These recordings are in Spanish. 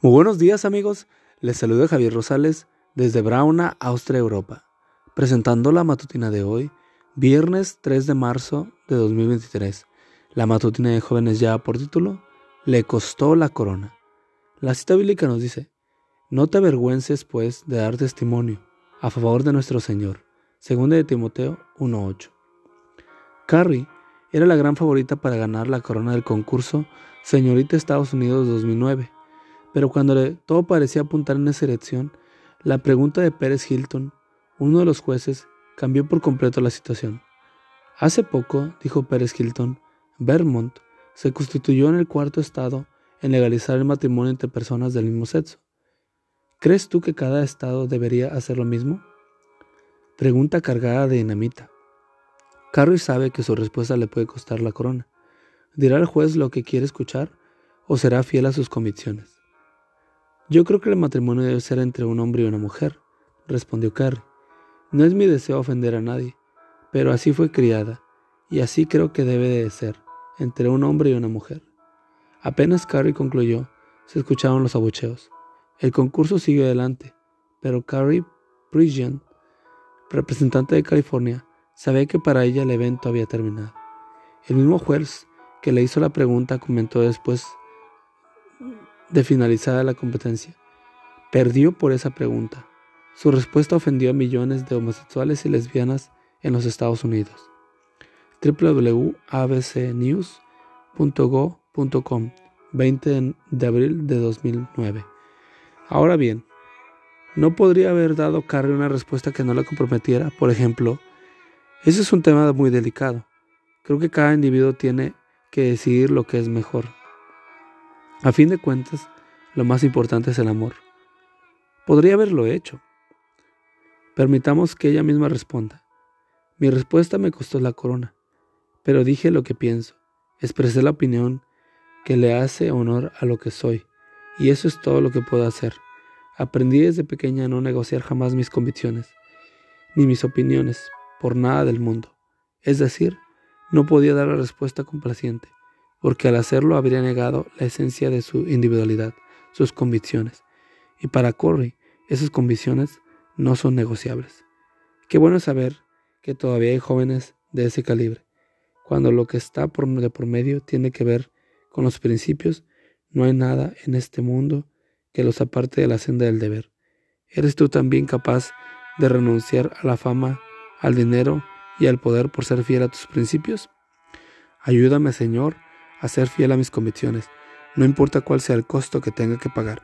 Muy buenos días amigos, les saluda Javier Rosales desde Brauna, Austria, Europa, presentando la matutina de hoy, viernes 3 de marzo de 2023. La matutina de jóvenes ya por título, Le costó la corona. La cita bíblica nos dice, no te avergüences pues de dar testimonio a favor de nuestro Señor, según de Timoteo 1.8. Carrie era la gran favorita para ganar la corona del concurso Señorita Estados Unidos 2009 pero cuando todo parecía apuntar en esa dirección, la pregunta de Pérez Hilton, uno de los jueces, cambió por completo la situación. Hace poco, dijo Pérez Hilton, Vermont se constituyó en el cuarto estado en legalizar el matrimonio entre personas del mismo sexo. ¿Crees tú que cada estado debería hacer lo mismo? Pregunta cargada de dinamita. Carrie sabe que su respuesta le puede costar la corona. ¿Dirá el juez lo que quiere escuchar o será fiel a sus convicciones? Yo creo que el matrimonio debe ser entre un hombre y una mujer, respondió Carrie. No es mi deseo ofender a nadie, pero así fue criada, y así creo que debe de ser, entre un hombre y una mujer. Apenas Carrie concluyó, se escucharon los abucheos. El concurso siguió adelante, pero Carrie Prigian, representante de California, sabía que para ella el evento había terminado. El mismo juez que le hizo la pregunta comentó después de finalizada la competencia. Perdió por esa pregunta. Su respuesta ofendió a millones de homosexuales y lesbianas en los Estados Unidos. www.abcnews.go.com 20 de abril de 2009. Ahora bien, no podría haber dado Carrie una respuesta que no la comprometiera. Por ejemplo, ese es un tema muy delicado. Creo que cada individuo tiene que decidir lo que es mejor. A fin de cuentas, lo más importante es el amor. Podría haberlo hecho. Permitamos que ella misma responda. Mi respuesta me costó la corona, pero dije lo que pienso, expresé la opinión que le hace honor a lo que soy, y eso es todo lo que puedo hacer. Aprendí desde pequeña a no negociar jamás mis convicciones, ni mis opiniones, por nada del mundo. Es decir, no podía dar la respuesta complaciente porque al hacerlo habría negado la esencia de su individualidad, sus convicciones. Y para Corey, esas convicciones no son negociables. Qué bueno saber que todavía hay jóvenes de ese calibre. Cuando lo que está por, de por medio tiene que ver con los principios, no hay nada en este mundo que los aparte de la senda del deber. ¿Eres tú también capaz de renunciar a la fama, al dinero y al poder por ser fiel a tus principios? Ayúdame, Señor, a ser fiel a mis convicciones, no importa cuál sea el costo que tenga que pagar.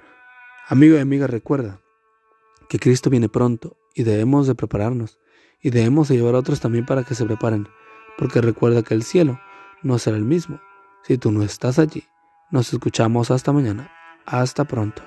Amigo y amiga, recuerda que Cristo viene pronto y debemos de prepararnos y debemos de llevar a otros también para que se preparen, porque recuerda que el cielo no será el mismo si tú no estás allí. Nos escuchamos hasta mañana. Hasta pronto.